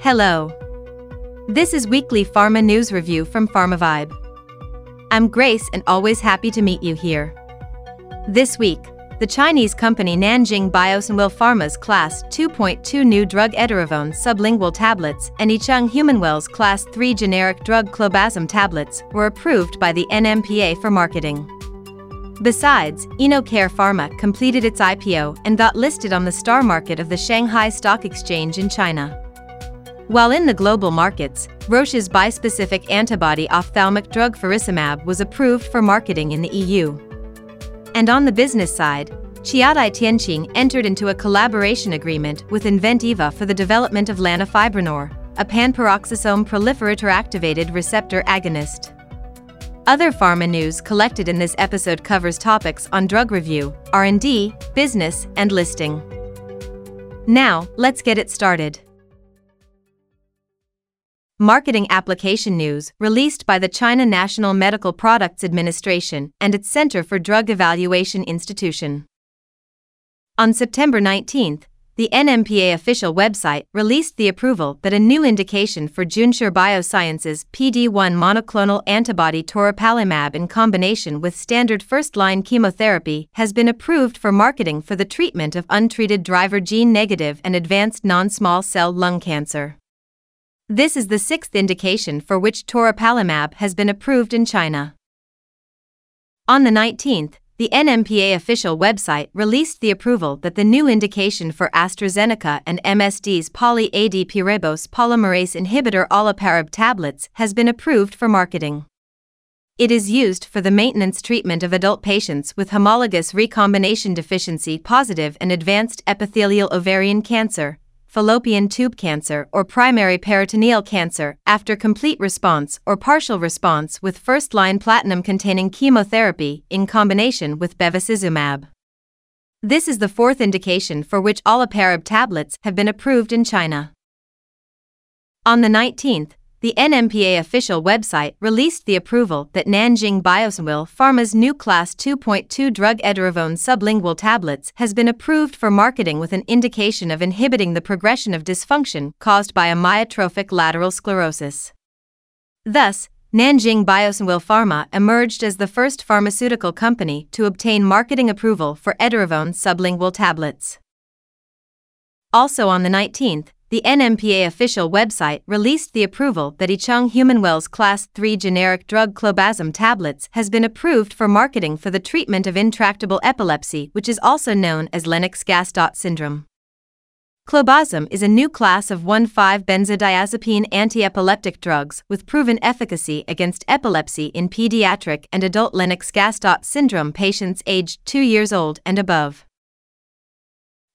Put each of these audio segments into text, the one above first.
Hello. This is weekly pharma news review from PharmaVibe. I'm Grace and always happy to meet you here. This week, the Chinese company Nanjing Biosnwill Pharma's Class 2.2 new drug Edaravone sublingual tablets and Yichang Humanwell's Class 3 generic drug clobazam tablets were approved by the NMPA for marketing. Besides, InnoCare Pharma completed its IPO and got listed on the STAR market of the Shanghai Stock Exchange in China. While in the global markets, Roche's bispecific antibody ophthalmic drug faricimab was approved for marketing in the EU. And on the business side, Chiatai Tianqing entered into a collaboration agreement with Inventiva for the development of lanifibranor, a panperoxisome proliferator activated receptor agonist. Other pharma news collected in this episode covers topics on drug review, R&D, business, and listing. Now, let's get it started. Marketing application news released by the China National Medical Products Administration and its Center for Drug Evaluation Institution. On September 19, the NMPA official website released the approval that a new indication for Junshi Biosciences PD-1 monoclonal antibody toripalimab in combination with standard first-line chemotherapy has been approved for marketing for the treatment of untreated driver gene negative and advanced non-small cell lung cancer. This is the sixth indication for which toripalimab has been approved in China. On the 19th, the NMPA official website released the approval that the new indication for AstraZeneca and MSD's poly-ADP-ribose polymerase inhibitor olaparib tablets has been approved for marketing. It is used for the maintenance treatment of adult patients with homologous recombination deficiency positive and advanced epithelial ovarian cancer, fallopian tube cancer or primary peritoneal cancer after complete response or partial response with first line platinum containing chemotherapy in combination with bevacizumab. This is the fourth indication for which olaparib tablets have been approved in China. On the 19th, the NMPA official website released the approval that Nanjing Biosnwill Pharma's new Class 2.2 drug Edaravone sublingual tablets has been approved for marketing with an indication of inhibiting the progression of dysfunction caused by amyotrophic lateral sclerosis. Thus, Nanjing Biosnwill Pharma emerged as the first pharmaceutical company to obtain marketing approval for Edaravone sublingual tablets. Also on the 19th, the NMPA official website released the approval that Yichang Humanwell's Class 3 generic drug clobazam tablets has been approved for marketing for the treatment of intractable epilepsy, which is also known as Lennox-Gastaut syndrome. Clobazam is a new class of 1,5-benzodiazepine anti-epileptic drugs with proven efficacy against epilepsy in pediatric and adult Lennox-Gastaut syndrome patients aged 2 years old and above.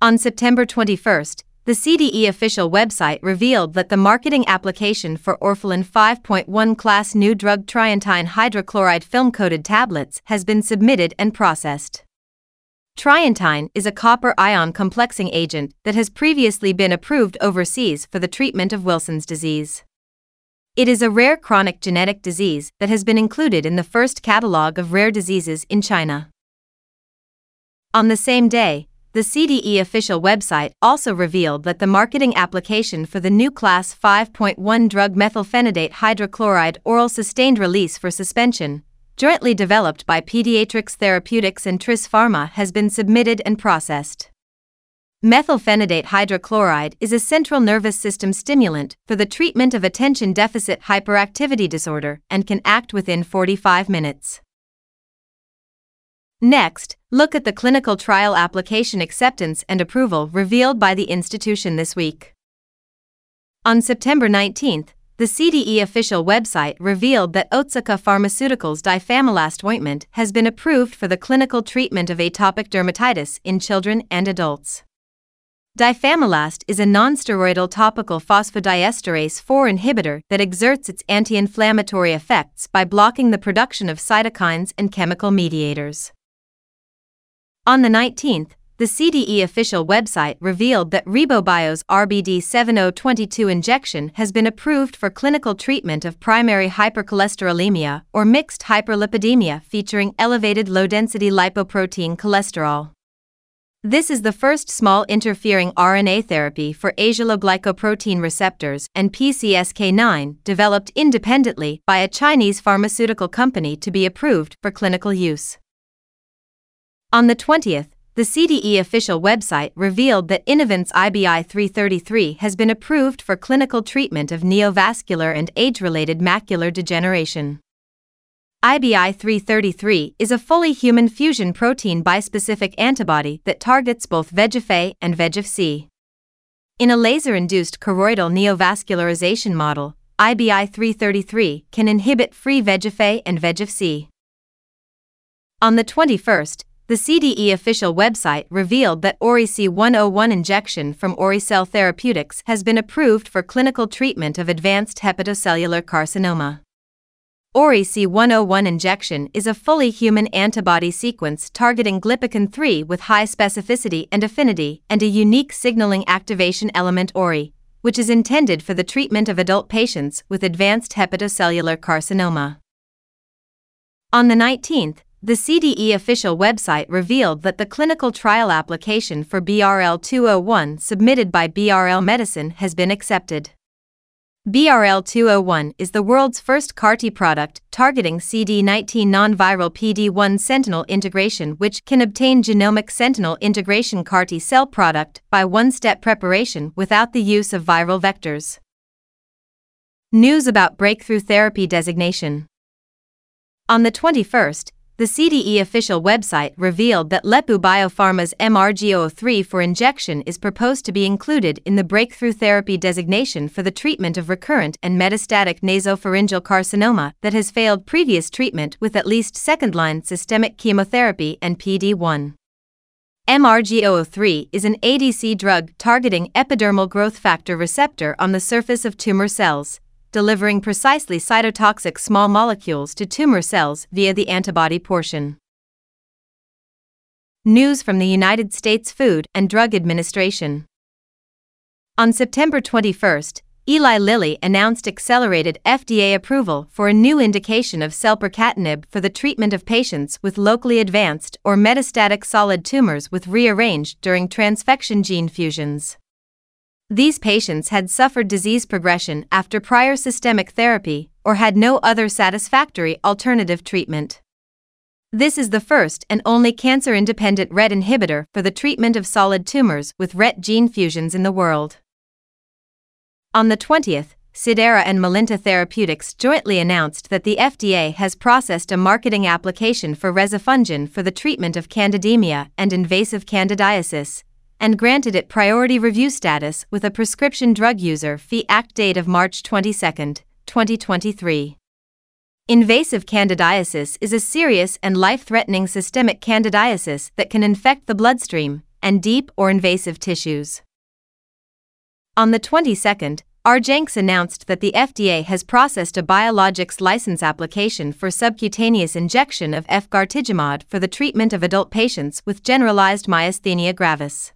On September 21, the CDE official website revealed that the marketing application for Orphalan 5.1 class new drug trientine hydrochloride film coated tablets has been submitted and processed. Trientine is a copper ion complexing agent that has previously been approved overseas for the treatment of Wilson's disease. It is a rare chronic genetic disease that has been included in the first catalog of rare diseases in China. On the same day, the CDE official website also revealed that the marketing application for the new Class 5.1 drug methylphenidate hydrochloride oral sustained release for suspension, jointly developed by Pediatrix Therapeutics and Tris Pharma, has been submitted and processed. Methylphenidate hydrochloride is a central nervous system stimulant for the treatment of attention deficit hyperactivity disorder and can act within 45 minutes. Next, look at the clinical trial application acceptance and approval revealed by the institution this week. On September 19th, the CDE official website revealed that Otsuka Pharmaceuticals difamilast ointment has been approved for the clinical treatment of atopic dermatitis in children and adults. Difamilast is a nonsteroidal topical phosphodiesterase 4 inhibitor that exerts its anti inflammatory effects by blocking the production of cytokines and chemical mediators. On the 19th, the CDE official website revealed that RiboBio's RBD 7022 injection has been approved for clinical treatment of primary hypercholesterolemia or mixed hyperlipidemia featuring elevated low density lipoprotein cholesterol. This is the first small interfering RNA therapy for asialoglycoprotein receptors and PCSK9 developed independently by a Chinese pharmaceutical company to be approved for clinical use. On the 20th, the CDE official website revealed that Innovent's IBI 333 has been approved for clinical treatment of neovascular and age related macular degeneration. IBI 333 is a fully human fusion protein bispecific antibody that targets both VEGF-A and VEGF-C. In a laser-induced choroidal neovascularization model, IBI 333 can inhibit free VEGF-A and VEGF-C. On the 21st, the CDE official website revealed that ORIC-101 injection from Oricell Therapeutics has been approved for clinical treatment of advanced hepatocellular carcinoma. ORIC-101 injection is a fully human antibody sequence targeting glypican-3 with high specificity and affinity and a unique signaling activation element ORI, which is intended for the treatment of adult patients with advanced hepatocellular carcinoma. On the 19th, the CDE official website revealed that the clinical trial application for BRL 201 submitted by BRL Medicine has been accepted. BRL 201 is the world's first CAR-T product targeting CD19 non-viral PD-1 sentinel integration which can obtain genomic sentinel integration CAR-T cell product by one-step preparation without the use of viral vectors. News about breakthrough therapy designation. On the 21st, the CDE official website revealed that Lepu Biopharma's MRG-003 for injection is proposed to be included in the breakthrough therapy designation for the treatment of recurrent and metastatic nasopharyngeal carcinoma that has failed previous treatment with at least second-line systemic chemotherapy and PD-1. MRG-003 is an ADC drug targeting epidermal growth factor receptor on the surface of tumor cells delivering precisely cytotoxic small molecules to tumor cells via the antibody portion. News from the United States Food and Drug Administration. On September 21, Eli Lilly announced accelerated FDA approval for a new indication of selpercatinib for the treatment of patients with locally advanced or metastatic solid tumors with rearranged during transfection gene fusions. These patients had suffered disease progression after prior systemic therapy or had no other satisfactory alternative treatment. This is the first and only cancer independent RET inhibitor for the treatment of solid tumors with RET gene fusions in the world. On the 20th, Cidara and Melinta Therapeutics jointly announced that the FDA has processed a marketing application for rezafungin for the treatment of candidemia and invasive candidiasis, and granted it priority review status with a prescription drug user fee act date of March 22, 2023. Invasive candidiasis is a serious and life threatening systemic candidiasis that can infect the bloodstream and deep or invasive tissues. On the 22nd, argenx announced that the FDA has processed a biologics license application for subcutaneous injection of efgartigimod for the treatment of adult patients with generalized myasthenia gravis.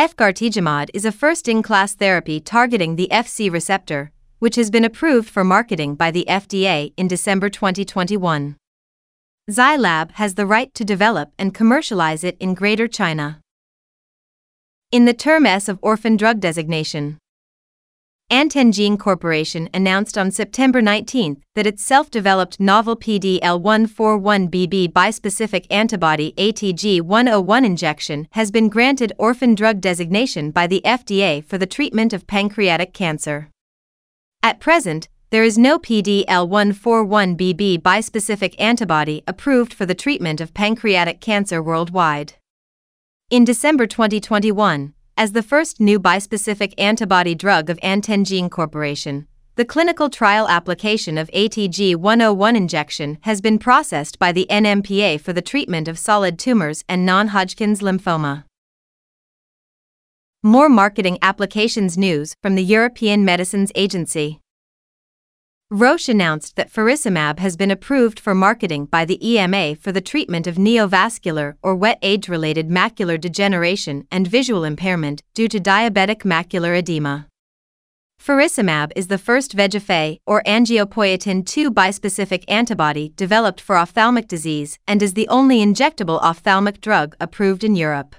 Efgartigimod is a first-in-class therapy targeting the FC receptor, which has been approved for marketing by the FDA in December 2021. Zai Lab has the right to develop and commercialize it in Greater China. In the term S of orphan drug designation, Antengene Corporation announced on September 19 that its self-developed novel PD-L141BB bispecific antibody ATG-101 injection has been granted orphan drug designation by the FDA for the treatment of pancreatic cancer. At present, there is no PD-L141BB bispecific antibody approved for the treatment of pancreatic cancer worldwide. In December 2021, as the first new bispecific antibody drug of Antengene Corporation. The clinical trial application of ATG 101 injection has been processed by the NMPA for the treatment of solid tumors and non Hodgkin's lymphoma. More marketing applications news from the European Medicines Agency. Roche announced that faricimab has been approved for marketing by the EMA for the treatment of neovascular or wet age-related macular degeneration and visual impairment due to diabetic macular edema. Faricimab is the first VEGF-A or angiopoietin 2 bispecific antibody developed for ophthalmic disease and is the only injectable ophthalmic drug approved in Europe.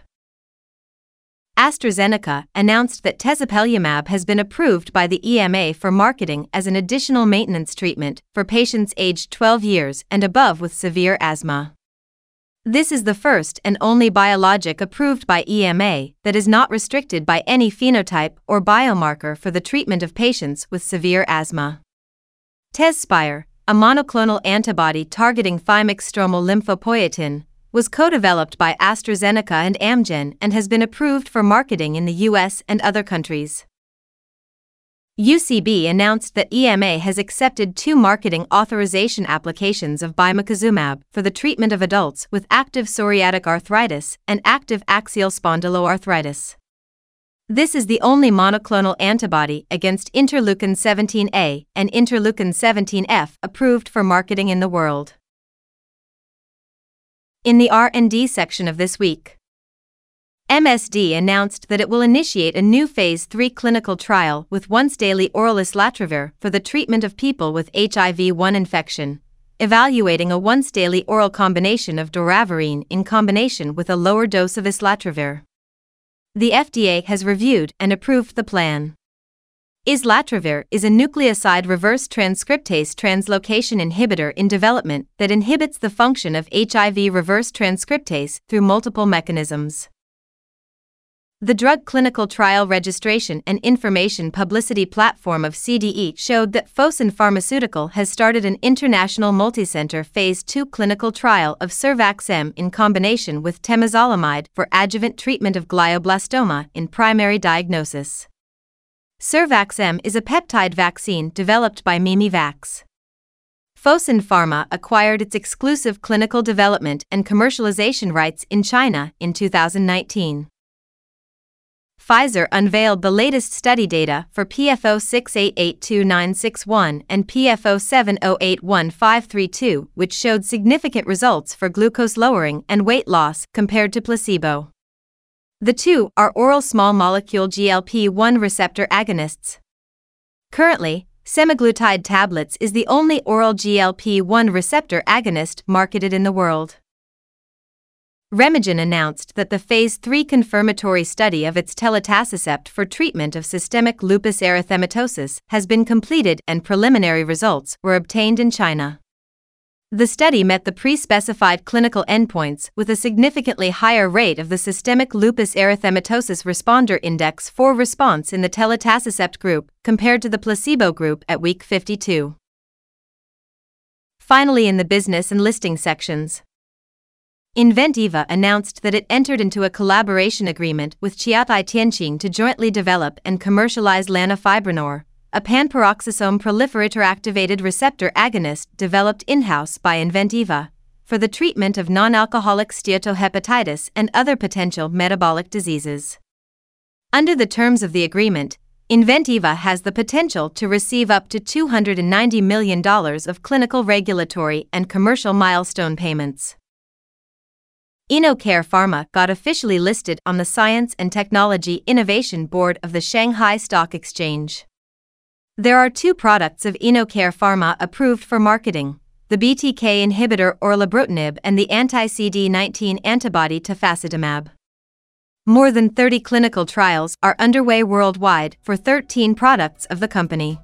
AstraZeneca announced that tezepelumab has been approved by the EMA for marketing as an additional maintenance treatment for patients aged 12 years and above with severe asthma. This is the first and only biologic approved by EMA that is not restricted by any phenotype or biomarker for the treatment of patients with severe asthma. Tezspire, a monoclonal antibody targeting thymic stromal lymphopoietin, was co-developed by AstraZeneca and Amgen and has been approved for marketing in the US and other countries. UCB announced that EMA has accepted two marketing authorization applications of bimekizumab for the treatment of adults with active psoriatic arthritis and active axial spondyloarthritis. This is the only monoclonal antibody against interleukin 17A and interleukin 17F approved for marketing in the world. In the R&D section of this week, MSD announced that it will initiate a new phase 3 clinical trial with once daily oral islatravir for the treatment of people with HIV-1 infection, evaluating a once daily oral combination of doravirine in combination with a lower dose of islatravir. The FDA has reviewed and approved the plan. Islatravir is a nucleoside reverse transcriptase translocation inhibitor in development that inhibits the function of HIV reverse transcriptase through multiple mechanisms. The Drug Clinical Trial Registration and Information Publicity Platform of CDE showed that Fosun Pharmaceutical has started an international multicenter phase 2 clinical trial of SurVaxM in combination with temozolomide for adjuvant treatment of glioblastoma in primary diagnosis. SurVaxM is a peptide vaccine developed by Mimivax. Fosun Pharma acquired its exclusive clinical development and commercialization rights in China in 2019. Pfizer unveiled the latest study data for PFO 68826961 and PFO 70811532, which showed significant results for glucose lowering and weight loss compared to placebo. The two are oral small molecule GLP 1 receptor agonists. Currently, semaglutide tablets is the only oral GLP 1 receptor agonist marketed in the world. RemeGen announced that the Phase 3 confirmatory study of its telitacicept for treatment of systemic lupus erythematosus has been completed and preliminary results were obtained in China. The study met the pre specified clinical endpoints with a significantly higher rate of the systemic lupus erythematosus responder index 4 response in the telitacicept group compared to the placebo group at week 52. Finally, in the business and listing sections, Inventiva announced that it entered into a collaboration agreement with Chiatai Tianqing to jointly develop and commercialize lanifibranor, a panperoxisome proliferator activated receptor agonist developed in-house by Inventiva, for the treatment of non-alcoholic steatohepatitis and other potential metabolic diseases. Under the terms of the agreement, Inventiva has the potential to receive up to $290 million of clinical regulatory and commercial milestone payments. InnoCare Pharma got officially listed on the Science and Technology Innovation Board of the Shanghai Stock Exchange. There are two products of InnoCare Pharma approved for marketing the BTK inhibitor orelabrutinib and the anti-CD19 antibody tafasitamab. More than 30 clinical trials are underway worldwide for 13 products of the company.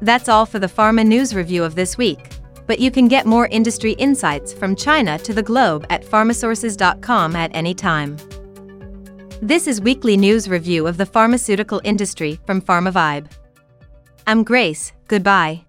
That's all for the Pharma News Review of this week but you can get more industry insights from China to the globe at pharmasources.com at any time. This is weekly news review of the pharmaceutical industry from PharmaVibe. I'm Grace, goodbye.